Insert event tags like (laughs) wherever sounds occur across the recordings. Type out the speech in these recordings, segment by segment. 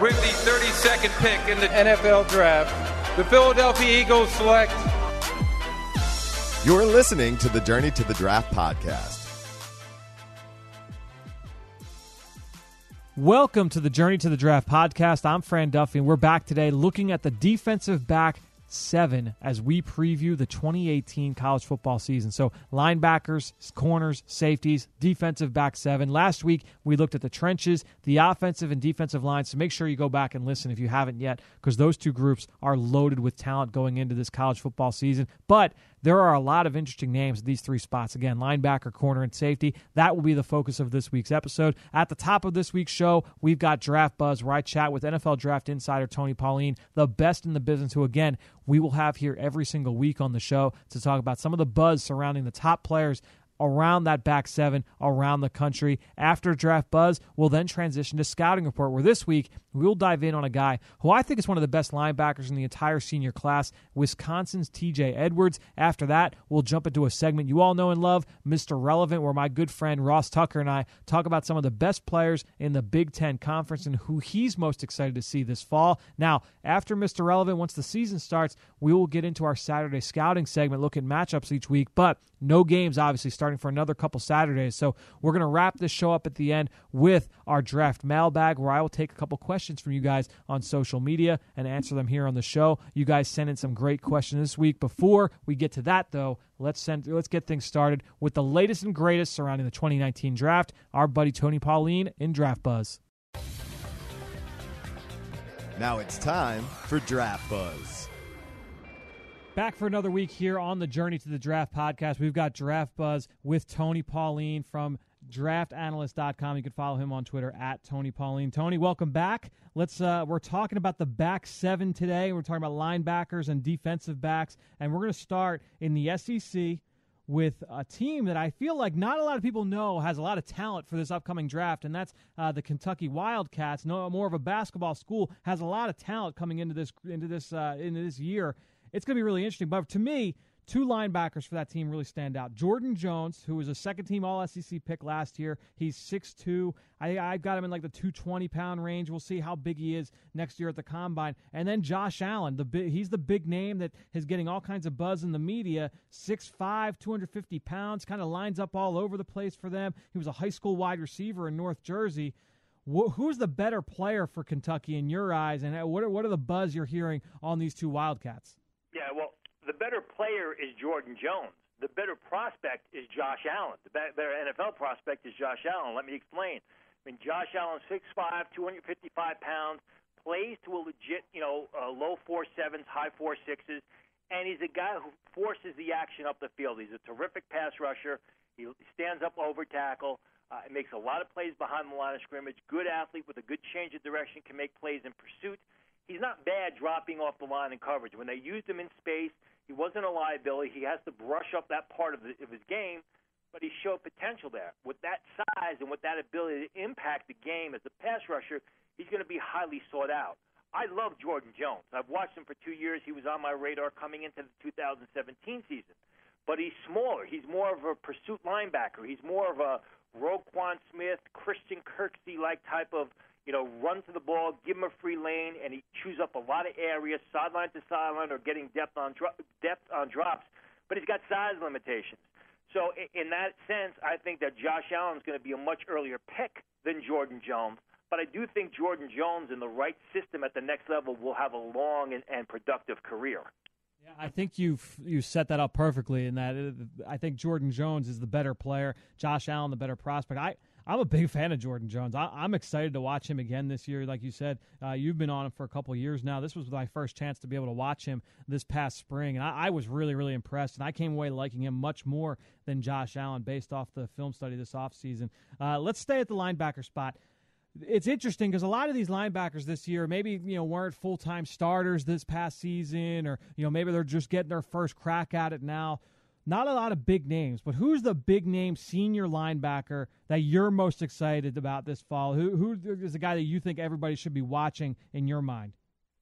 with the 32nd pick in the NFL Draft, the Philadelphia Eagles select. You're listening to the Journey to the Draft podcast. Welcome to the Journey to the Draft podcast. I'm Fran Duffy, and we're back today looking at the defensive back seven as we preview the 2018 college football season. So, linebackers, corners, safeties, defensive back seven. Last week, we looked at the trenches, the offensive and defensive lines. So, make sure you go back and listen if you haven't yet, because those two groups are loaded with talent going into this college football season. But there are a lot of interesting names at these three spots. Again, linebacker, corner, and safety. That will be the focus of this week's episode. At the top of this week's show, we've got Draft Buzz, where I chat with NFL Draft Insider Tony Pauline, the best in the business, who, again, we will have here every single week on the show to talk about some of the buzz surrounding the top players around that back seven around the country. After Draft Buzz, we'll then transition to Scouting Report, where this week we'll dive in on a guy who I think is one of the best linebackers in the entire senior class, Wisconsin's TJ Edwards. After that, we'll jump into a segment you all know and love, Mr. Relevant, where my good friend Ross Tucker and I talk about some of the best players in the Big Ten Conference and who he's most excited to see this fall. Now, after Mr. Relevant, once the season starts, we will get into our Saturday scouting segment, look at matchups each week, but no games obviously starting for another couple Saturdays. So we're going to wrap this show up at the end with our draft mailbag, where I will take a couple questions from you guys on social media and answer them here on the show. You guys sent in some great questions this week. Before we get to that, though, let's send let's get things started with the latest and greatest surrounding the 2019 draft. Our buddy Tony Pauline in Draft Buzz. Now it's time for Draft Buzz. Back for another week here on the Journey to the Draft podcast. We've got Draft Buzz with Tony Pauline from draftanalyst.com. You can follow him on Twitter at Tony Pauline. Tony, welcome back. Let's uh, we're talking about the back seven today. We're talking about linebackers and defensive backs, and we're going to start in the SEC with a team that I feel like not a lot of people know has a lot of talent for this upcoming draft, and that's uh, the Kentucky Wildcats. No more of a basketball school has a lot of talent coming into this into this uh, into this year it's going to be really interesting. But to me, two linebackers for that team really stand out. Jordan Jones, who was a second team All SEC pick last year, he's 6'2. I, I've got him in like the 220 pound range. We'll see how big he is next year at the combine. And then Josh Allen, the he's the big name that is getting all kinds of buzz in the media. 6'5, 250 pounds, kind of lines up all over the place for them. He was a high school wide receiver in North Jersey. Who's the better player for Kentucky in your eyes, and uh, what are, what are the buzz you're hearing on these two Wildcats? Yeah, well, the better player is Jordan Jones. The better prospect is Josh Allen. The better NFL prospect is Josh Allen. Let me explain. I mean, Josh Allen, 6'5", 255 pounds, plays to a legit, you know, uh, low four sevens, high four sixes, and he's a guy who forces the action up the field. He's a terrific pass rusher. He stands up over tackle. Uh, makes a lot of plays behind the line of scrimmage. Good athlete with a good change of direction, can make plays in pursuit he's not bad dropping off the line in coverage. When they used him in space, he wasn't a liability. He has to brush up that part of, the, of his game, but he showed potential there. With that size and with that ability to impact the game as a pass rusher, he's going to be highly sought out. I love Jordan Jones. I've watched him for two years. He was on my radar coming into the 2017 season. But he's smaller. He's more of a pursuit linebacker. He's more of a Roquan Smith, Christian Kirksey like type of you know, run to the ball, give him a free lane, and he chews up a lot of areas, sideline to sideline, or getting depth on dro- depth on drops. But he's got size limitations. So in that sense, I think that Josh Allen is going to be a much earlier pick than Jordan Jones. But I do think Jordan Jones in the right system at the next level will have a long and, and productive career. Yeah, I think you've you set that up perfectly. In that, uh, I think Jordan Jones is the better player, Josh Allen the better prospect. I I'm a big fan of Jordan Jones. I, am excited to watch him again this year. Like you said, uh, you've been on him for a couple years now. This was my first chance to be able to watch him this past spring, and I, I was really, really impressed. And I came away liking him much more than Josh Allen based off the film study this offseason. Uh, let's stay at the linebacker spot it's interesting because a lot of these linebackers this year maybe you know weren't full time starters this past season, or you know maybe they're just getting their first crack at it now. Not a lot of big names, but who's the big name senior linebacker that you're most excited about this fall? Who who is the guy that you think everybody should be watching in your mind?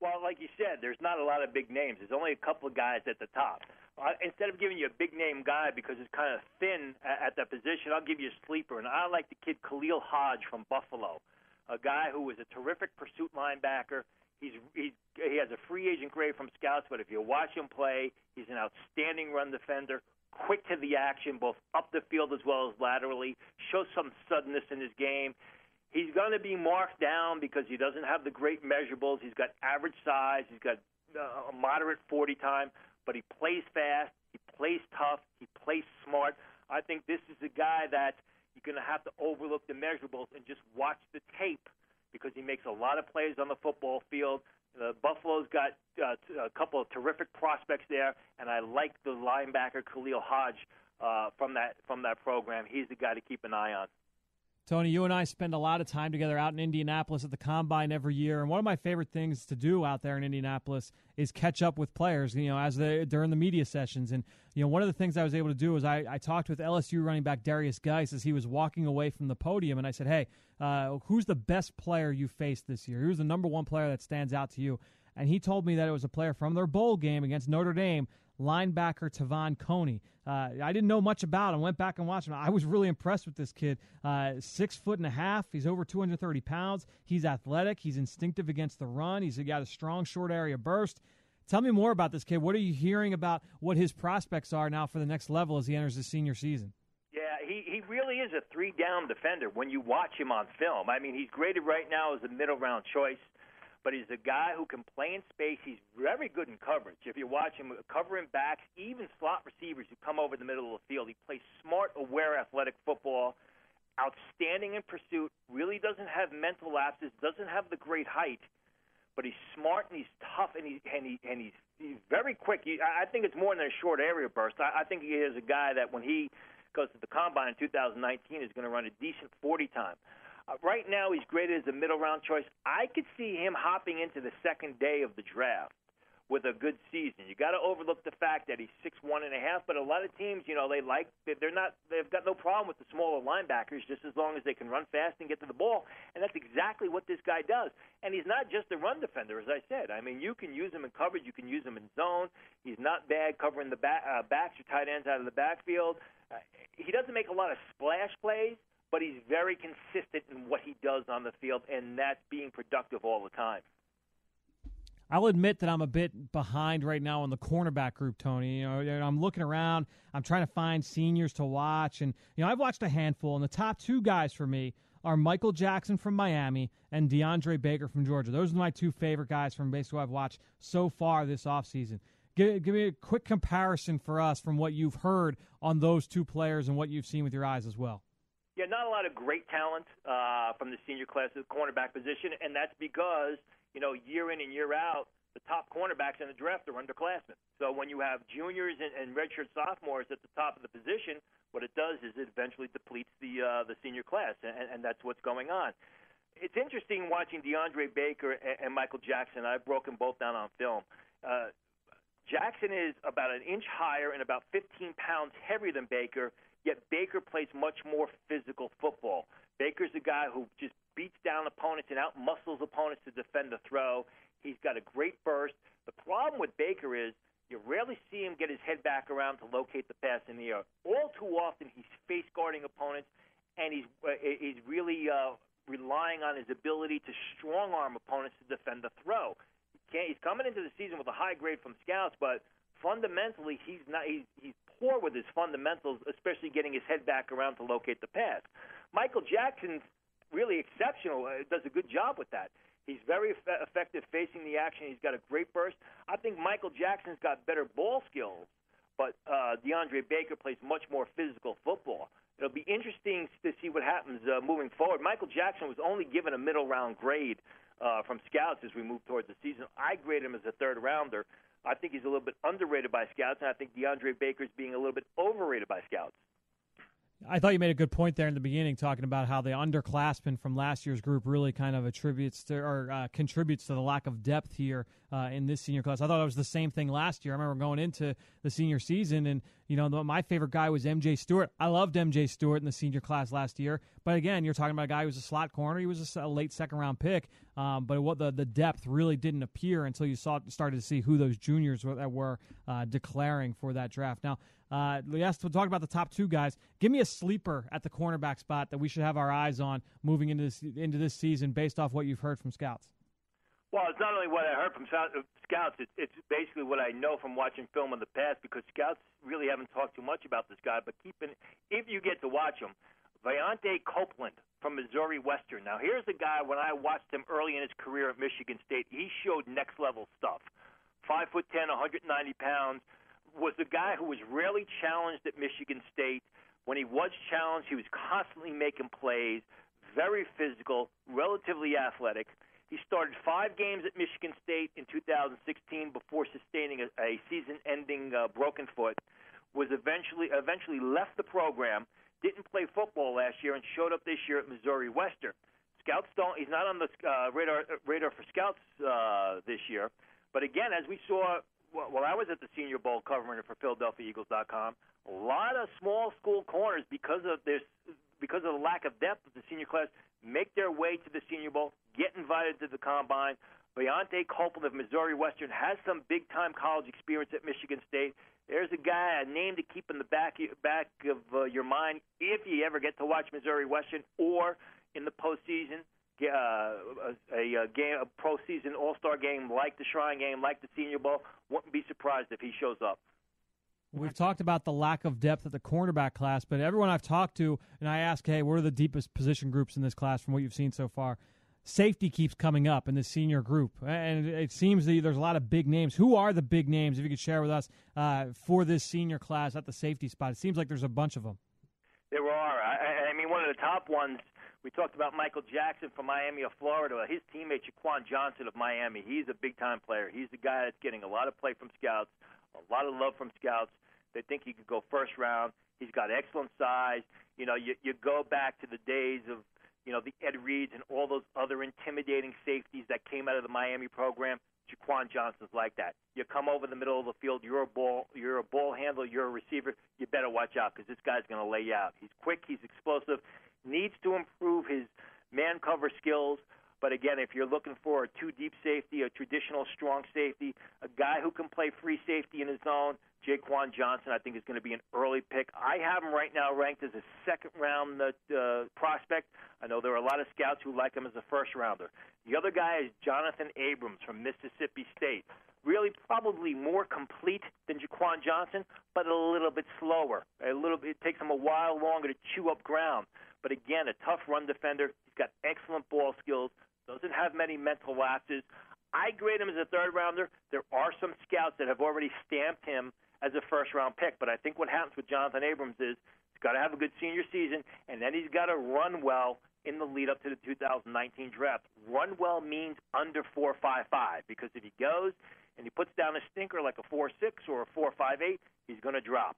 Well, like you said, there's not a lot of big names. There's only a couple of guys at the top. Uh, instead of giving you a big name guy because it's kind of thin at, at that position, I'll give you a sleeper, and I like the kid Khalil Hodge from Buffalo. a guy who is a terrific pursuit linebacker. He's, he's he has a free agent grade from scouts, but if you watch him play, he's an outstanding run defender, quick to the action, both up the field as well as laterally. Shows some suddenness in his game. He's going to be marked down because he doesn't have the great measurables. He's got average size. He's got uh, a moderate 40 time, but he plays fast. He plays tough. He plays smart. I think this is a guy that you're going to have to overlook the measurables and just watch the tape because he makes a lot of plays on the football field. Uh, Buffalo's got uh, a couple of terrific prospects there, and I like the linebacker Khalil Hodge uh, from that from that program. He's the guy to keep an eye on. Tony, you and I spend a lot of time together out in Indianapolis at the combine every year, and one of my favorite things to do out there in Indianapolis is catch up with players. You know, as they during the media sessions, and you know, one of the things I was able to do was I, I talked with LSU running back Darius Guice as he was walking away from the podium, and I said, "Hey, uh, who's the best player you faced this year? Who's the number one player that stands out to you?" And he told me that it was a player from their bowl game against Notre Dame linebacker Te'von Coney. Uh, I didn't know much about him. Went back and watched him. I was really impressed with this kid. Uh, six foot and a half. He's over 230 pounds. He's athletic. He's instinctive against the run. He's got a strong short area burst. Tell me more about this kid. What are you hearing about what his prospects are now for the next level as he enters his senior season? Yeah, he, he really is a three down defender when you watch him on film. I mean, he's graded right now as a middle round choice but he's a guy who can play in space. He's very good in coverage. If you watch him covering backs, even slot receivers who come over the middle of the field, he plays smart, aware, athletic football. Outstanding in pursuit. Really doesn't have mental lapses. Doesn't have the great height, but he's smart and he's tough and he and he and he's he's very quick. He, I think it's more than a short area burst. I, I think he is a guy that when he goes to the combine in 2019 is going to run a decent 40 time. Uh, right now, he's graded as a middle round choice. I could see him hopping into the second day of the draft with a good season. You got to overlook the fact that he's six one and a half. But a lot of teams, you know, they like they're not they've got no problem with the smaller linebackers just as long as they can run fast and get to the ball. And that's exactly what this guy does. And he's not just a run defender, as I said. I mean, you can use him in coverage, you can use him in zone. He's not bad covering the back, uh, backs or tight ends out of the backfield. Uh, he doesn't make a lot of splash plays but he's very consistent in what he does on the field, and that's being productive all the time. I'll admit that I'm a bit behind right now on the cornerback group, Tony. You know, I'm looking around. I'm trying to find seniors to watch, and you know, I've watched a handful. And the top two guys for me are Michael Jackson from Miami and DeAndre Baker from Georgia. Those are my two favorite guys from basically what I've watched so far this offseason. Give, give me a quick comparison for us from what you've heard on those two players and what you've seen with your eyes as well. Yeah, not a lot of great talent uh, from the senior class at the cornerback position, and that's because you know year in and year out, the top cornerbacks in the draft are underclassmen. So when you have juniors and, and redshirt sophomores at the top of the position, what it does is it eventually depletes the uh, the senior class, and, and that's what's going on. It's interesting watching DeAndre Baker and, and Michael Jackson. I've broken both down on film. Uh, Jackson is about an inch higher and about 15 pounds heavier than Baker Yet Baker plays much more physical football. Baker's a guy who just beats down opponents and outmuscles opponents to defend the throw. He's got a great burst. The problem with Baker is you rarely see him get his head back around to locate the pass in the air. All too often, he's face guarding opponents, and he's uh, he's really uh, relying on his ability to strong arm opponents to defend the throw. He he's coming into the season with a high grade from scouts, but fundamentally he's not he's, he's poor with his fundamentals, especially getting his head back around to locate the pass. Michael Jackson's really exceptional. Uh, does a good job with that. He's very eff- effective facing the action. He's got a great burst. I think Michael Jackson's got better ball skills, but uh, DeAndre Baker plays much more physical football. It'll be interesting to see what happens uh, moving forward. Michael Jackson was only given a middle round grade uh, from scouts as we move towards the season. I grade him as a third rounder. I think he's a little bit underrated by scouts, and I think DeAndre Baker's being a little bit overrated by scouts. I thought you made a good point there in the beginning, talking about how the underclassmen from last year's group really kind of attributes to or uh, contributes to the lack of depth here uh, in this senior class. I thought it was the same thing last year. I remember going into the senior season, and You know, my favorite guy was MJ Stewart. I loved MJ Stewart in the senior class last year. But again, you're talking about a guy who was a slot corner. He was a, a late second round pick. Um, but what the, the depth really didn't appear until you saw started to see who those juniors were, that were uh, declaring for that draft. Now, uh, yes, to talk about the top two guys. Give me a sleeper at the cornerback spot that we should have our eyes on moving into this into this season, based off what you've heard from scouts. Well, it's not only what I heard from uh, scouts; it's, it's basically what I know from watching film in the past. Because scouts really haven't talked too much about this guy, but keeping if you get to watch him, Vayante Copeland from Missouri Western. Now, here's a guy. When I watched him early in his career at Michigan State, he showed next level stuff. Five foot ten, 190 pounds was a guy who was rarely challenged at Michigan State. When he was challenged, he was constantly making plays, very physical, relatively athletic. He started five games at Michigan State in 2016 before sustaining a, a season-ending uh, broken foot. Was eventually eventually left the program, didn't play football last year, and showed up this year at Missouri Western. Scouts don't. He's not on the uh, radar radar for scouts uh, this year. But again, as we saw well, I was at the Senior Bowl covering it for PhiladelphiaEagles.com. A lot of small school corners because of this, because of the lack of depth of the senior class, make their way to the Senior Bowl, get invited to the combine. Vayante Copeland of Missouri Western has some big time college experience at Michigan State. There's a guy, a name to keep in the back back of uh, your mind if you ever get to watch Missouri Western or in the postseason uh, a, a game, a pro season All Star game like the Shrine Game, like the Senior Bowl. Wouldn't be surprised if he shows up. We've talked about the lack of depth at the cornerback class, but everyone I've talked to, and I ask, hey, what are the deepest position groups in this class from what you've seen so far? Safety keeps coming up in the senior group, and it seems that there's a lot of big names. Who are the big names, if you could share with us, uh, for this senior class at the safety spot? It seems like there's a bunch of them. There are. I, I mean, one of the top ones we talked about Michael Jackson from Miami of Florida. His teammate Jaquan Johnson of Miami. He's a big time player. He's the guy that's getting a lot of play from scouts, a lot of love from scouts. They think he could go first round. He's got excellent size. You know, you you go back to the days of you know the Ed Reeds and all those other intimidating safeties that came out of the Miami program. Jaquan Johnson's like that. You come over the middle of the field, you're a ball, you're a ball handler, you're a receiver. You better watch out because this guy's going to lay you out. He's quick, he's explosive, needs to improve his man cover skills. But again, if you're looking for a two deep safety, a traditional strong safety, a guy who can play free safety in his zone, Jaquan Johnson, I think is going to be an early pick. I have him right now ranked as a second round uh, prospect. I know there are a lot of scouts who like him as a first rounder. The other guy is Jonathan Abrams from Mississippi State. Really, probably more complete than Jaquan Johnson, but a little bit slower. A little bit, it takes him a while longer to chew up ground. But again, a tough run defender. He's got excellent ball skills. Doesn't have many mental lapses. I grade him as a third rounder. There are some scouts that have already stamped him as a first round pick. But I think what happens with Jonathan Abrams is he's got to have a good senior season, and then he's got to run well in the lead up to the 2019 draft. Run well means under 4.55 because if he goes and he puts down a stinker like a 4.6 or a 4.58, he's going to drop.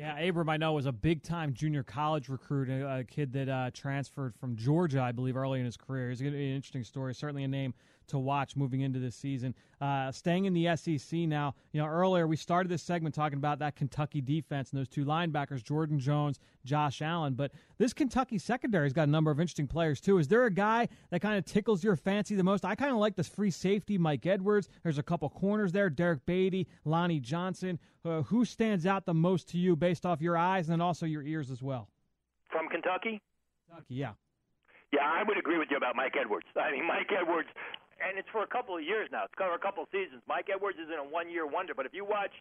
Yeah, Abram, I know, was a big time junior college recruit, a, a kid that uh, transferred from Georgia, I believe, early in his career. He's going to be an interesting story, certainly a name to watch moving into this season. Uh, staying in the SEC now, you know, earlier we started this segment talking about that Kentucky defense and those two linebackers, Jordan Jones, Josh Allen. But this Kentucky secondary's got a number of interesting players too. Is there a guy that kind of tickles your fancy the most? I kind of like this free safety, Mike Edwards. There's a couple corners there, Derrick Baity, Lonnie Johnson. Uh, who stands out the most to you based off your eyes and then also your ears as well? From Kentucky? Kentucky, yeah. Yeah, I would agree with you about Mike Edwards. I mean, Mike Edwards and it's for a couple of years now. It's covered a couple of seasons. Mike Edwards isn't a one-year wonder, but if you watch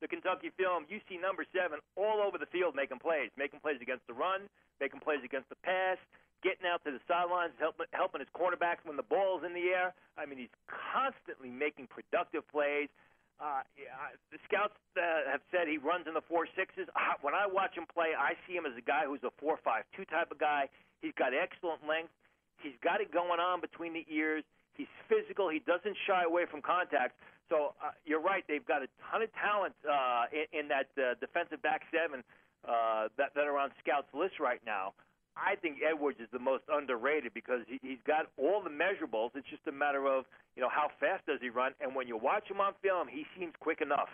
the Kentucky film, you see number seven all over the field making plays, making plays against the run, making plays against the pass, getting out to the sidelines, helping helping his quarterbacks when the ball's in the air. I mean, he's constantly making productive plays. Uh, yeah, the scouts uh, have said he runs in the four sixes. Uh, when I watch him play, I see him as a guy who's a four five two type of guy. He's got excellent length. He's got it going on between the ears. He's physical. He doesn't shy away from contact. So uh, you're right. They've got a ton of talent uh, in, in that uh, defensive back seven uh, that, that are on scouts list right now. I think Edwards is the most underrated because he, he's got all the measurables. It's just a matter of you know how fast does he run, and when you watch him on film, he seems quick enough.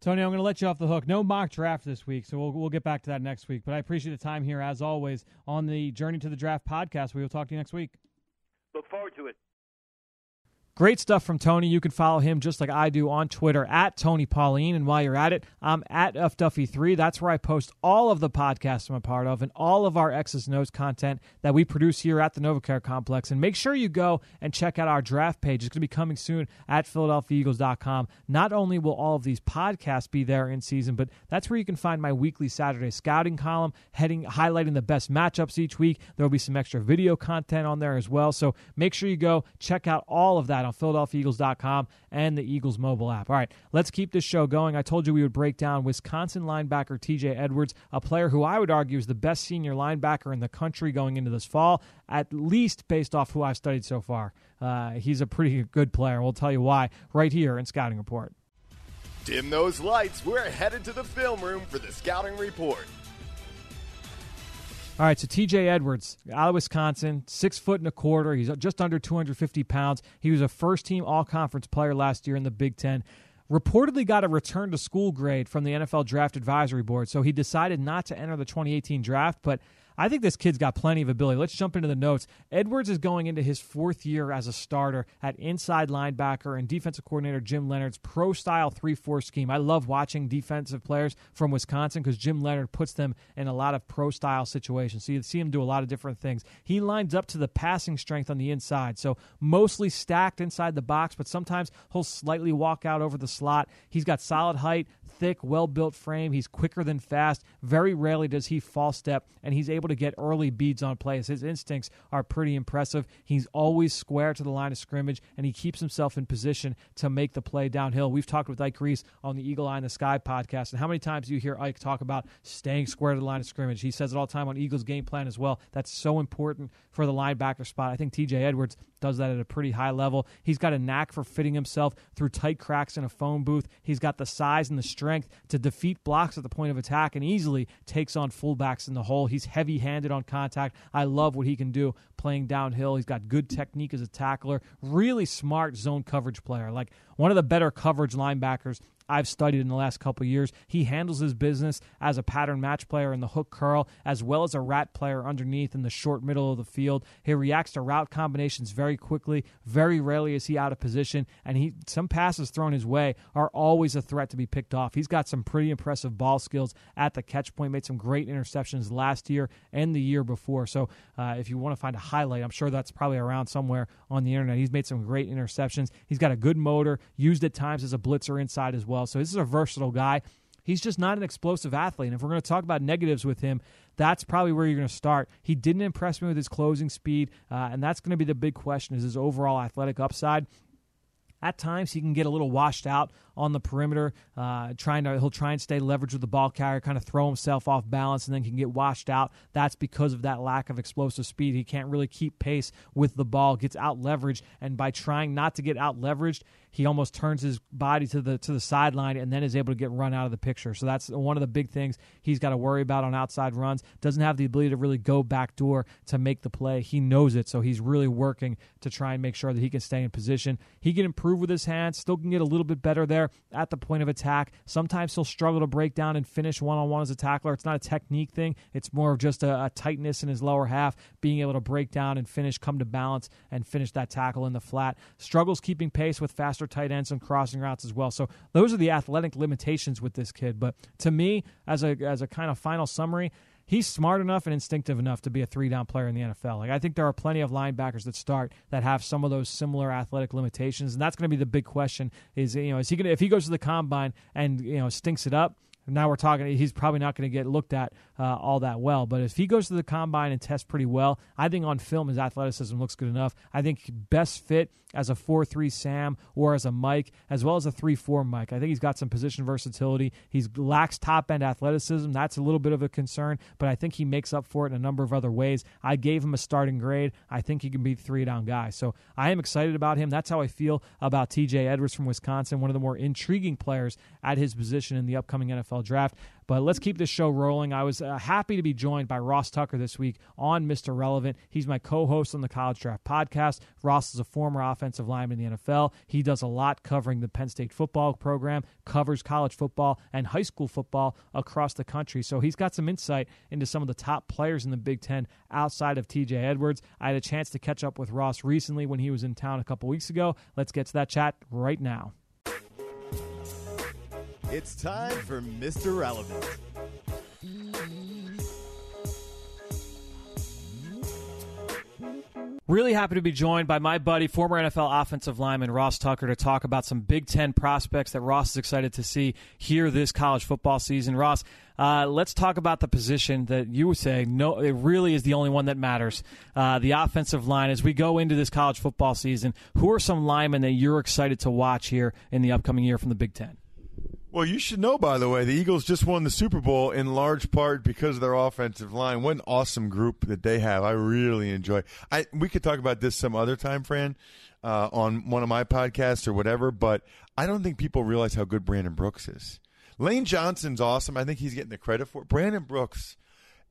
Tony, I'm going to let you off the hook. No mock draft this week, so we'll, we'll get back to that next week. But I appreciate the time here, as always, on the Journey to the Draft podcast. We will talk to you next week. Forward to it. Great stuff from Tony. You can follow him just like I do on Twitter at Tony Pauline. And while you're at it, I'm at FDuffy3. That's where I post all of the podcasts I'm a part of and all of our X's Notes content that we produce here at the NovaCare Complex. And make sure you go and check out our draft page. It's going to be coming soon at PhiladelphiaEagles.com. Not only will all of these podcasts be there in season, but that's where you can find my weekly Saturday scouting column, heading highlighting the best matchups each week. There will be some extra video content on there as well. So make sure you go check out all of that on PhiladelphiaEagles.com and the Eagles mobile app. All right, let's keep this show going. I told you we would break down Wisconsin linebacker TJ Edwards, a player who I would argue is the best senior linebacker in the country going into this fall, at least based off who I've studied so far. Uh, he's a pretty good player. We'll tell you why right here in Scouting Report. Dim those lights. We're headed to the film room for the Scouting Report. All right, so TJ Edwards out of Wisconsin, six foot and a quarter. He's just under 250 pounds. He was a first team all conference player last year in the Big Ten. Reportedly got a return to school grade from the NFL Draft Advisory Board, so he decided not to enter the 2018 draft, but I think this kid's got plenty of ability. Let's jump into the notes. Edwards is going into his fourth year as a starter at inside linebacker and defensive coordinator Jim Leonhard's pro style 3 4 scheme. I love watching defensive players from Wisconsin because Jim Leonhard puts them in a lot of pro style situations. So you see him do a lot of different things. He lines up to the passing strength on the inside. So mostly stacked inside the box, but sometimes he'll slightly walk out over the slot. He's got solid height, thick, well built frame. He's quicker than fast. Very rarely does he false step, and he's able to get early beads on plays. His instincts are pretty impressive. He's always square to the line of scrimmage, and he keeps himself in position to make the play downhill. We've talked with Ike Reese on the Eagle Eye in the Sky podcast, and how many times do you hear Ike talk about staying square to the line of scrimmage? He says it all the time on Eagles game plan as well. That's so important for the linebacker spot. I think TJ Edwards does that at a pretty high level. He's got a knack for fitting himself through tight cracks in a phone booth. He's got the size and the strength to defeat blocks at the point of attack and easily takes on fullbacks in the hole. He's heavy handed on contact. I love what he can do playing downhill. He's got good technique as a tackler, really smart zone coverage player. Like one of the better coverage linebackers I've studied in the last couple years. He handles his business as a pattern match player in the hook curl, as well as a rat player underneath in the short middle of the field. He reacts to route combinations very quickly. Very rarely is he out of position, and he some passes thrown his way are always a threat to be picked off. He's got some pretty impressive ball skills at the catch point. Made some great interceptions last year and the year before. So uh, if you want to find a highlight, I'm sure that's probably around somewhere on the internet. He's made some great interceptions. He's got a good motor, used at times as a blitzer inside as well well. So this is a versatile guy. He's just not an explosive athlete. And if we're going to talk about negatives with him, that's probably where you're going to start. He didn't impress me with his closing speed, uh, and that's going to be the big question: is his overall athletic upside. At times, he can get a little washed out on the perimeter, uh, trying to he'll try and stay leveraged with the ball carrier, kind of throw himself off balance, and then can get washed out. That's because of that lack of explosive speed. He can't really keep pace with the ball, gets out leveraged, and by trying not to get out leveraged, he almost turns his body to the to the sideline and then is able to get run out of the picture. So that's one of the big things he's got to worry about on outside runs. Doesn't have the ability to really go back door to make the play. He knows it, so he's really working to try and make sure that he can stay in position. He can improve with his hands, still can get a little bit better there at the point of attack. Sometimes he'll struggle to break down and finish one on one as a tackler. It's not a technique thing, it's more of just a, a tightness in his lower half, being able to break down and finish, come to balance, and finish that tackle in the flat. Struggles keeping pace with faster tight ends and crossing routes as well. So those are the athletic limitations with this kid. But to me, as a as a kind of final summary, he's smart enough and instinctive enough to be a three down player in the NFL. Like I think there are plenty of linebackers that start that have some of those similar athletic limitations, and that's going to be the big question: is you know is he going to if he goes to the combine and you know stinks it up? Now we're talking he's probably not going to get looked at uh, all that well. But if he goes to the combine and tests pretty well i think on film his athleticism looks good enough. I think he best fit as a 4-3 sam or as a mike as well as a 3-4 mike. I think he's got some position versatility. He lacks top end athleticism. That's a little bit of a concern but i think he makes up for it in a number of other ways. I gave him a starting grade. I think he can be three down guy. So i am excited about him. That's how i feel about tj edwards from wisconsin one of the more intriguing players at his position in the upcoming nfl NFL draft. But let's keep this show rolling. I was uh, happy to be joined by Ross Tucker this week on Mr. Relevant. He's my co host on the College Draft Podcast. Ross is a former offensive lineman in the NFL. He does a lot covering the Penn State football program, covers college football and high school football across the country. So he's got some insight into some of the top players in the Big Ten outside of TJ Edwards. I had a chance to catch up with Ross recently when he was in town a couple weeks ago. Let's get to that chat right now. It's time for Mr. Relevant. Really happy to be joined by my buddy, former NFL offensive lineman Ross Tucker, to talk about some Big Ten prospects that Ross is excited to see here this college football season. Ross, uh, let's talk about the position that you would say no, it really is the only one that matters. Uh, the offensive line. As we go into this college football season, who are some linemen that you're excited to watch here in the upcoming year from the Big Ten? Well, you should know, by the way, the Eagles just won the Super Bowl in large part because of their offensive line. What an awesome group that they have. I really enjoy. I we could talk about this some other time, Fran, uh, on one of my podcasts or whatever. But I don't think people realize how good Brandon Brooks is. Lane Johnson's awesome. I think he's getting the credit for it. Brandon Brooks.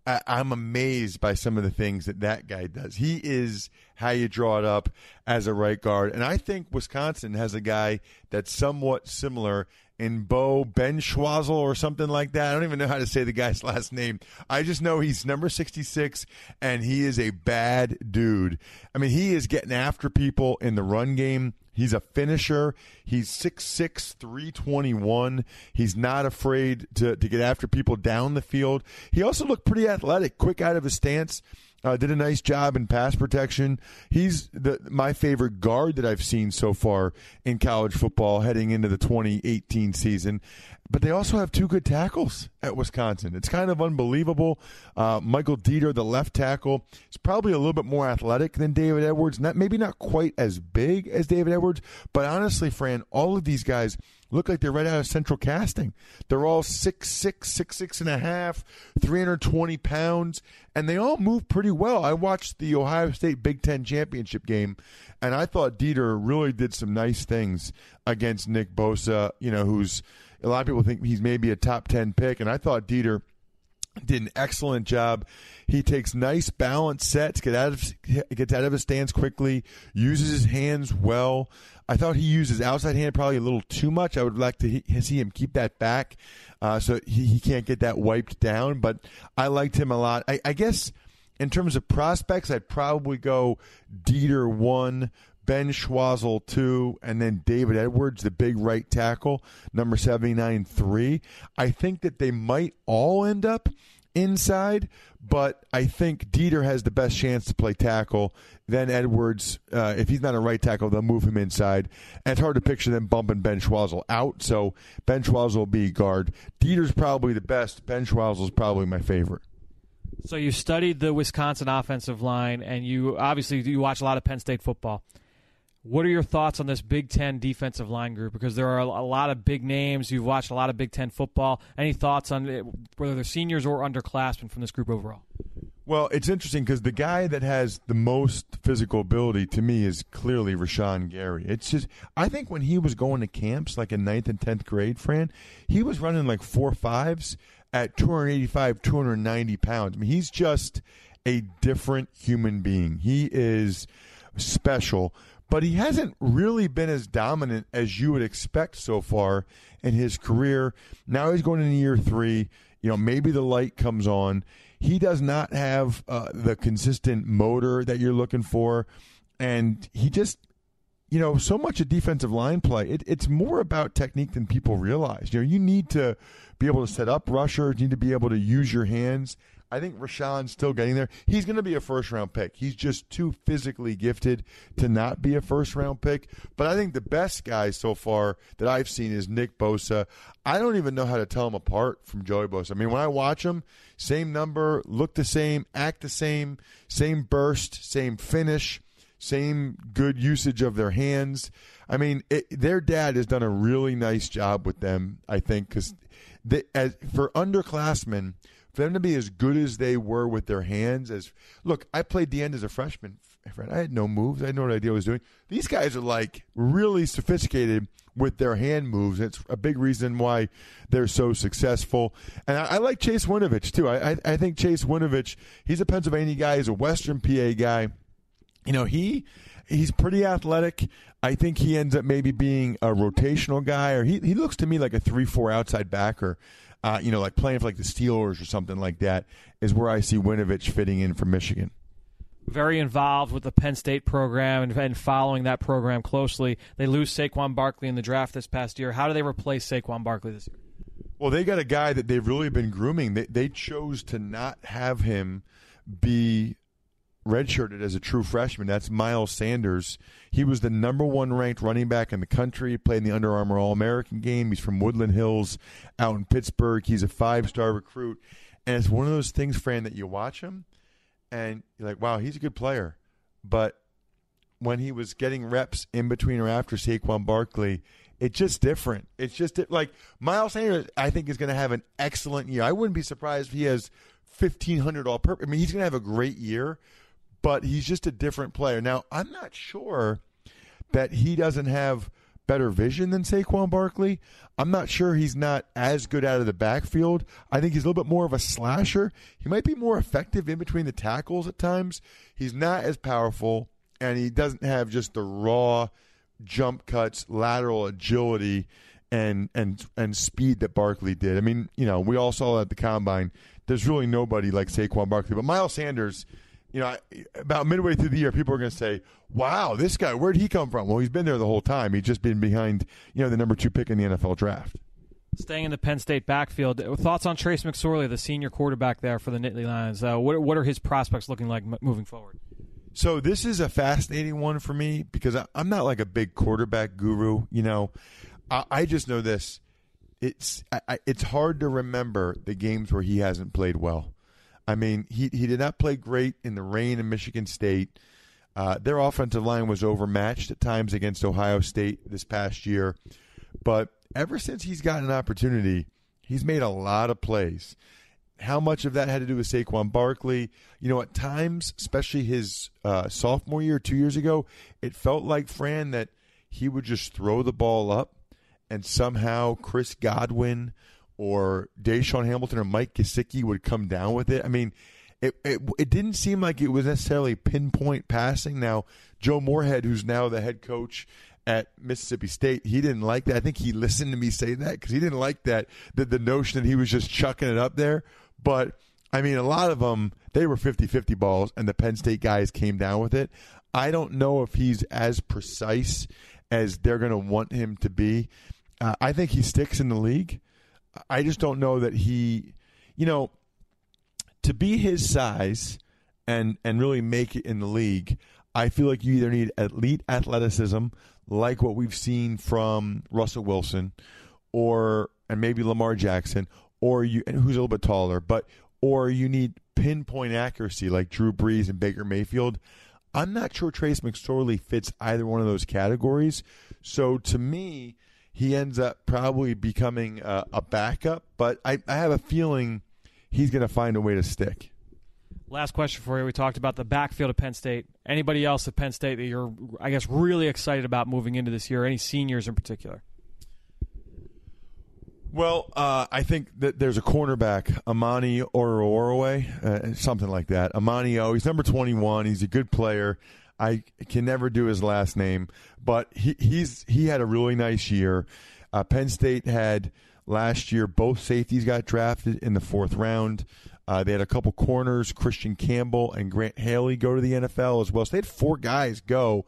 I, I'm amazed by some of the things that that guy does. He is how you draw it up as a right guard, and I think Wisconsin has a guy that's somewhat similar in Beau Benzschawel or something like that. I don't even know how to say the guy's (laughs) last name. I just know he's number 66 and he is a bad dude. I mean, he is getting after people in the run game. He's a finisher. He's 6'6, 321. He's not afraid to, to get after people down the field. He also looked pretty athletic, quick out of his stance. Uh, did a nice job in pass protection. He's the my favorite guard that I've seen so far in college football heading into the 2018 season. But they also have two good tackles at Wisconsin. It's kind of unbelievable. Uh, Michael Deiter, the left tackle, is probably a little bit more athletic than David Edwards. Not maybe not quite as big as David Edwards, but honestly, Fran, all of these guys look like they're right out of central casting. They're all six six, six six and a half, three hundred twenty pounds, and they all move pretty well. I watched the Ohio State Big Ten championship game, and I thought Deiter really did some nice things against Nick Bosa. You know, who's a lot of people think he's maybe a top 10 pick, and I thought Deiter did an excellent job. He takes nice balance sets, get out of gets out of his stance quickly, uses his hands well. I thought he used his outside hand probably a little too much. I would like to see him keep that back, uh, so he, he can't get that wiped down. But I liked him a lot. I, I guess in terms of prospects, I'd probably go Deiter one, Benzschawel, two, and then David Edwards, the big right tackle, number 79 3. I think that they might all end up inside, but I think Deiter has the best chance to play tackle. Then Edwards, uh, if he's not a right tackle, they'll move him inside. And it's hard to picture them bumping Benzschawel out, so Benzschawel will be guard. Deiter's probably the best. Benzschawel's probably my favorite. So you studied the Wisconsin offensive line, and you obviously you watch a lot of Penn State football. What are your thoughts on this Big Ten defensive line group? Because there are a lot of big names. You've watched a lot of Big Ten football. Any thoughts on it, whether they're seniors or underclassmen from this group overall? Well, it's interesting because the guy that has the most physical ability to me is clearly Rashan Gary. It's just, I think when he was going to camps, like in ninth and tenth grade, Fran, he was running like four fives at 285, 290 pounds. I mean, he's just a different human being. He is special but he hasn't really been as dominant as you would expect so far in his career. Now he's going into year three. You know, maybe the light comes on. He does not have uh, the consistent motor that you're looking for, and he just, you know, so much of defensive line play. It, it's more about technique than people realize. You know, you need to be able to set up rushers. You need to be able to use your hands. I think Rashan's still getting there. He's going to be a first round pick. He's just too physically gifted to not be a first round pick. But I think the best guy so far that I've seen is Nick Bosa. I don't even know how to tell him apart from Joey Bosa. I mean, when I watch him, same number, look the same, act the same, same burst, same finish, same good usage of their hands. I mean, it, their dad has done a really nice job with them, I think, because for underclassmen – for them to be as good as they were with their hands as look i played the end as a freshman friend, I had no moves. I had no idea what I was doing. These guys are like really sophisticated with their hand moves. It's a big reason why they're so successful. And I, I like Chase Winovich too. I, I, I think Chase Winovich, he's a Pennsylvania guy. He's a Western PA guy. You know, he he's pretty athletic. I think he ends up maybe being a rotational guy, or he he looks to me like a three four outside backer. Uh, you know, like playing for like the Steelers or something like that is where I see Winovich fitting in for Michigan very involved with the Penn State program and, and, following that program closely. They lose Saquon Barkley in the draft this past year. How do they replace Saquon Barkley this year? Well, they got a guy that they've really been grooming. They, they chose to not have him be redshirted as a true freshman. That's Miles Sanders. He was the number one ranked running back in the country. Played in the Under Armour All American game. He's from Woodland Hills out in Pittsburgh. He's a five star recruit. And it's one of those things, Fran, that you watch him and you're like, wow, he's a good player. But when he was getting reps in between or after Saquon Barkley, it's just different. It's just like Miles Sanders, I think, is going to have an excellent year. I wouldn't be surprised if he has 1,500 all purpose. I mean, he's going to have a great year, but he's just a different player. Now, I'm not sure that he doesn't have better vision than Saquon Barkley. I'm not sure he's not as good out of the backfield. I think he's a little bit more of a slasher. He might be more effective in between the tackles at times. He's not as powerful, and he doesn't have just the raw jump cuts, lateral agility, and and and speed that Barkley did. I mean, you know, we all saw at the combine. There's really nobody like Saquon Barkley, but Miles Sanders you know, about midway through the year, people are going to say, "Wow, this guy, where'd he come from?" Well, he's been there the whole time. He's just been behind, you know, the number two pick in the NFL draft. Staying in the Penn State backfield, thoughts on Trace McSorley, the senior quarterback there for the Nittany Lions? Uh, what what are his prospects looking like moving forward? So this is a fascinating one for me because I'm not like a big quarterback guru. You know, I, I just know this: it's I, it's hard to remember the games where he hasn't played well. I mean, he he did not play great in the rain in Michigan State. Uh, their offensive line was overmatched at times against Ohio State this past year, but ever since he's gotten an opportunity, he's made a lot of plays. How much of that had to do with Saquon Barkley? You know, at times, especially his uh, sophomore year, two years ago, it felt like Fran that he would just throw the ball up, and somehow Chris Godwin or DaeSean Hamilton or Mike Gesicki would come down with it. I mean, it, it it didn't seem like it was necessarily pinpoint passing. Now, Joe Moorhead, who's now the head coach at Mississippi State, he didn't like that. I think he listened to me say that because he didn't like that the, the notion that he was just chucking it up there. But I mean, a lot of them they were 50-50 balls, and the Penn State guys came down with it. I don't know if he's as precise as they're going to want him to be. Uh, I think he sticks in the league. I just don't know that he, you know, to be his size and and really make it in the league. I feel like you either need elite athleticism, like what we've seen from Russell Wilson, or and maybe Lamar Jackson, or you and who's a little bit taller, but or you need pinpoint accuracy like Drew Brees and Baker Mayfield. I'm not sure Trace McSorley fits either one of those categories. So to me, he ends up probably becoming a, a backup, but I, I have a feeling he's going to find a way to stick. Last question for you. We talked about the backfield of Penn State. Anybody else at Penn State that you're, I guess, really excited about moving into this year? Any seniors in particular? Well, uh, I think that there's a cornerback, Amani Oruwariye, uh, something like that. Amani O. He's number 21. He's a good player. I can never do his last name, but he, he's he had a really nice year. Uh, Penn State had last year both safeties got drafted in the fourth round. Uh, they had a couple corners, Christian Campbell and Grant Haley, go to the NFL as well. So they had four guys go,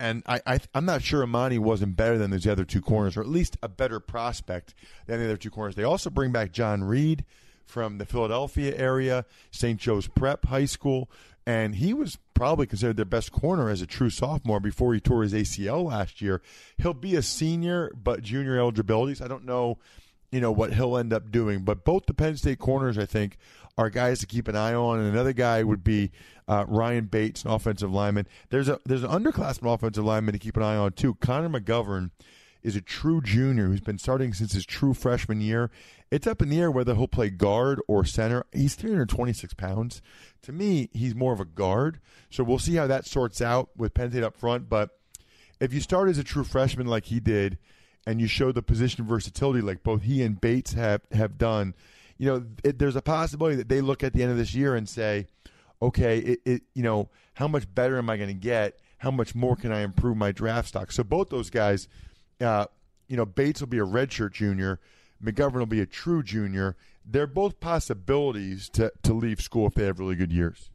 and I, I am not sure Amani wasn't better than those other two corners, or at least a better prospect than the other two corners. They also bring back John Reid from the Philadelphia area, St. Joe's Prep High School, and he was probably considered their best corner as a true sophomore before he tore his ACL last year. He'll be a senior, but junior eligibilities. I don't know, you know, what he'll end up doing. But both the Penn State corners, I think, are guys to keep an eye on. And another guy would be uh, Ryan Bates, an offensive lineman. There's a there's an underclassman offensive lineman to keep an eye on too. Connor McGovern is a true junior who's been starting since his true freshman year. It's up in the air whether he'll play guard or center. He's 326 pounds. To me, he's more of a guard. So we'll see how that sorts out with Penn State up front. But if you start as a true freshman like he did, and you show the position versatility like both he and Bates have have done, you know, it, there's a possibility that they look at the end of this year and say, okay, it, it you know, how much better am I going to get? How much more can I improve my draft stock? So both those guys, uh, you know, Bates will be a redshirt junior. McGovern will be a true junior. They're both possibilities to, to leave school if they have really good years.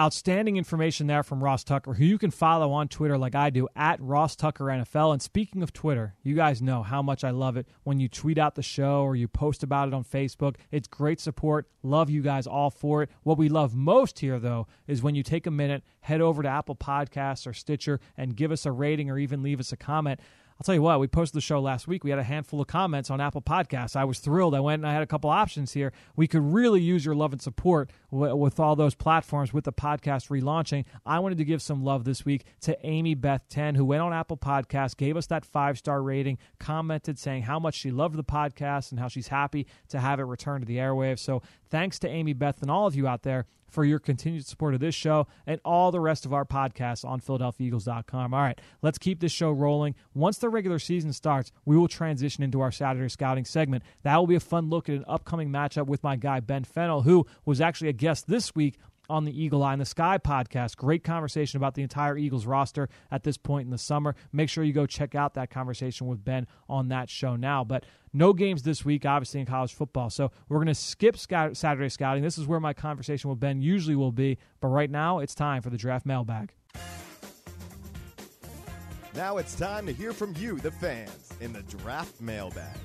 Outstanding information there from Ross Tucker, who you can follow on Twitter like I do at Ross Tucker NFL. And speaking of Twitter, you guys know how much I love it when you tweet out the show or you post about it on Facebook. It's great support. Love you guys all for it. What we love most here, though, is when you take a minute, head over to Apple Podcasts or Stitcher, and give us a rating or even leave us a comment. I'll tell you what, we posted the show last week. We had a handful of comments on Apple Podcasts. I was thrilled. I went and I had a couple options here. We could really use your love and support w- with all those platforms with the podcast relaunching. I wanted to give some love this week to Amy Beth 10, who went on Apple Podcasts, gave us that five star rating, commented saying how much she loved the podcast and how she's happy to have it return to the airwaves. So thanks to Amy Beth and all of you out there for your continued support of this show and all the rest of our podcasts on PhiladelphiaEagles.com. All right, let's keep this show rolling. Once the regular season starts, we will transition into our Saturday scouting segment. That will be a fun look at an upcoming matchup with my guy, Ben Fennell, who was actually a guest this week on the Eagle Eye in the Sky podcast. Great conversation about the entire Eagles roster at this point in the summer. Make sure you go check out that conversation with Ben on that show now. But no games this week, obviously, in college football. So we're going to skip Saturday scouting. This is where my conversation with Ben usually will be. But right now, it's time for the draft mailbag. Now it's time to hear from you, the fans, in the draft mailbag.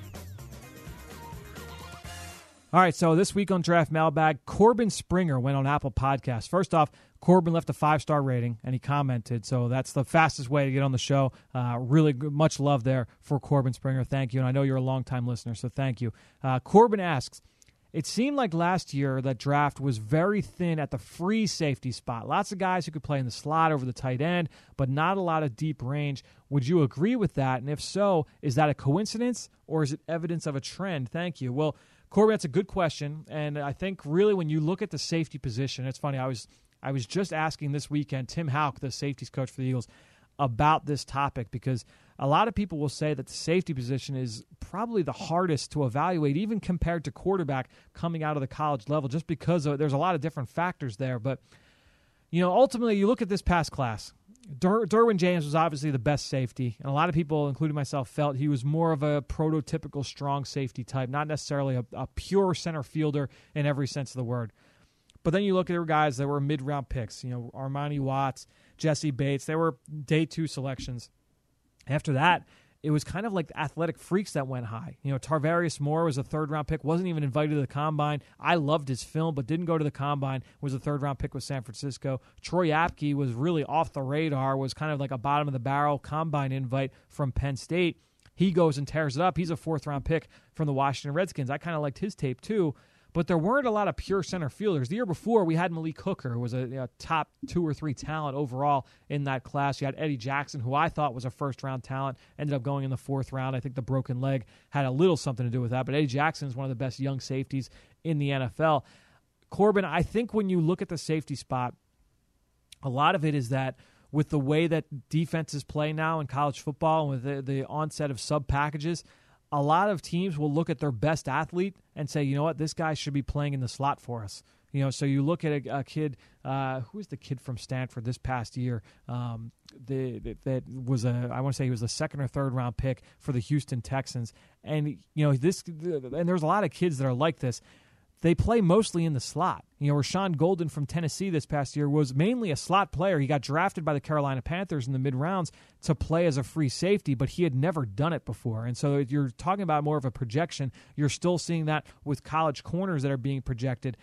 All right, so this week on Draft Mailbag, Corbin Springer went on Apple Podcasts. First off, Corbin left a five star rating and he commented. So that's the fastest way to get on the show. Uh, really much love there for Corbin Springer. Thank you. And I know you're a longtime listener, so thank you. Uh, Corbin asks, it seemed like last year that draft was very thin at the free safety spot. Lots of guys who could play in the slot over the tight end, but not a lot of deep range. Would you agree with that? And if so, is that a coincidence or is it evidence of a trend? Thank you. Well, Corbin, that's a good question, and I think really when you look at the safety position, it's funny. I was I was just asking this weekend Tim Hauck, the safeties coach for the Eagles, about this topic because a lot of people will say that the safety position is probably the hardest to evaluate, even compared to quarterback coming out of the college level, just because of, there's a lot of different factors there. But you know, ultimately, you look at this past class. Der- Derwin James was obviously the best safety, and a lot of people, including myself, felt he was more of a prototypical strong safety type, not necessarily a, a pure center fielder in every sense of the word. But then you look at their guys that were mid round picks, you know, Armani Watts, Jessie Bates, they were day two selections. After that, it was kind of like the athletic freaks that went high. You know, Tarvarius Moore was a third round pick, wasn't even invited to the combine. I loved his film, but didn't go to the combine. Was a third round pick with San Francisco. Troy Apke was really off the radar. Was kind of like a bottom of the barrel combine invite from Penn State. He goes and tears it up. He's a fourth round pick from the Washington Redskins. I kind of liked his tape too but there weren't a lot of pure center fielders. The year before, we had Malik Hooker, who was a you know, top two or three talent overall in that class. You had Eddie Jackson, who I thought was a first round talent, ended up going in the fourth round. I think the broken leg had a little something to do with that. But Eddie Jackson is one of the best young safeties in the NFL. Corbin, I think when you look at the safety spot, a lot of it is that with the way that defenses play now in college football and with the, the onset of sub packages, a lot of teams will look at their best athlete and say, you know what, this guy should be playing in the slot for us. You know, so you look at a, a kid. Uh, who is the kid from Stanford this past year? Um, the, the, that was a I want to say he was the second or third round pick for the Houston Texans. And you know this, and there's a lot of kids that are like this they play mostly in the slot. You know, Rashaan Gaulden from Tennessee this past year was mainly a slot player. He got drafted by the Carolina Panthers in the mid rounds to play as a free safety, but he had never done it before. And so you're talking about more of a projection. You're still seeing that with college corners that are being projected.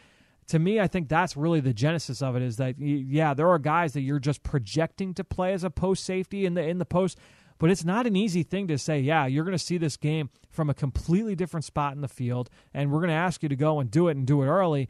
To me, I think that's really the genesis of it is that yeah, there are guys that you're just projecting to play as a post safety in the in the post but it's not an easy thing to say, yeah, you're going to see this game from a completely different spot in the field, and we're going to ask you to go and do it and do it early.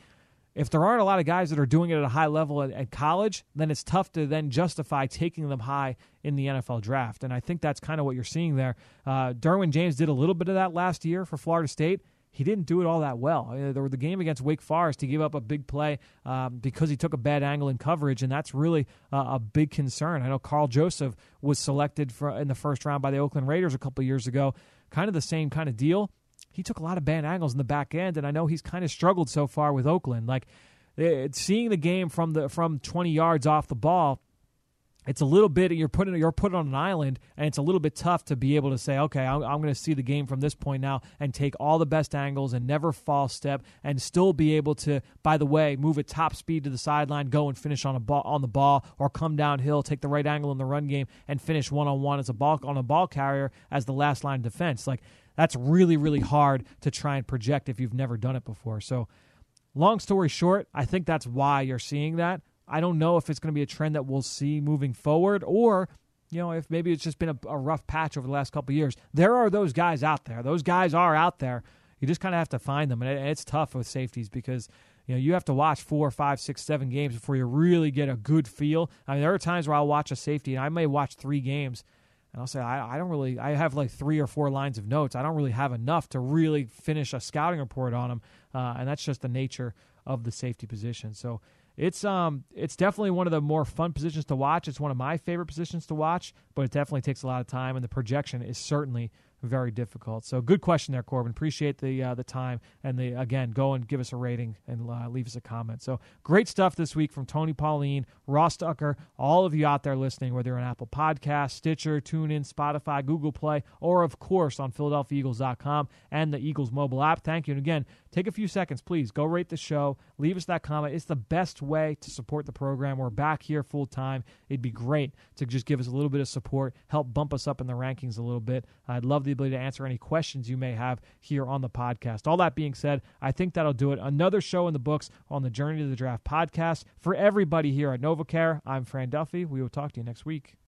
if there aren't a lot of guys that are doing it at a high level at, at, college, then it's tough to then justify taking them high in the NFL draft. And I think that's kind of what you're seeing there. Uh, Derwin James did a little bit of that last year for Florida State. He didn't do it all that well. Uh, there were the game against Wake Forest. He gave up a big play um, because he took a bad angle in coverage, and that's really uh, a big concern. I know Karl Joseph was selected for, in the first round by the Oakland Raiders a couple years ago. Kind of the same kind of deal he took a lot of bad angles in the back end, and I know he's kind of struggled so far with Oakland. Like it, seeing the game from the from 20 yards off the ball, it's a little bit you're putting you're put on an island, and it's a little bit tough to be able to say, okay, I'm, I'm going to see the game from this point now and take all the best angles and never false step, and still be able to, by the way, move at top speed to the sideline, go and finish on a ball on the ball, or come downhill, take the right angle in the run game, and finish one on one as a ball on a ball carrier as the last line of defense. Like that's really, really hard to try and project if you've never done it before. So, long story short, I think that's why you're seeing that. I don't know if it's going to be a trend that we'll see moving forward or you know, if maybe it's just been a, a rough patch over the last couple years. There are those guys out there. Those guys are out there. You just kind of have to find them, and, it, it's tough with safeties because you know you have to watch four, five, six, seven games before you really get a good feel. I mean, there are times where I'll watch a safety, and I may watch three games, and I'll say, I, I don't really, I have like three or four lines of notes. I don't really have enough to really finish a scouting report on them. Uh, and that's just the nature of the safety position. So it's um it's definitely one of the more fun positions to watch. It's one of my favorite positions to watch, but it definitely takes a lot of time, and the projection is certainly very difficult. So good question there, Corbin. Appreciate the uh, the time and the again go and give us a rating and uh, leave us a comment. So great stuff this week from Tony Pauline, Ross Tucker, all of you out there listening, whether you're on Apple Podcast, Stitcher, TuneIn, Spotify, Google Play, or of course on PhiladelphiaEagles.com and the Eagles mobile app. Thank you. And again, take a few seconds, please. Go rate the show, leave us that comment. It's the best way to support the program. We're back here full time. It'd be great to just give us a little bit of support, help bump us up in the rankings a little bit. I'd love the ability to answer any questions you may have here on the podcast. All that being said, I think that'll do it. Another show in the books on the Journey to the Draft podcast. For everybody here at NovaCare, I'm Fran Duffy. We will talk to you next week.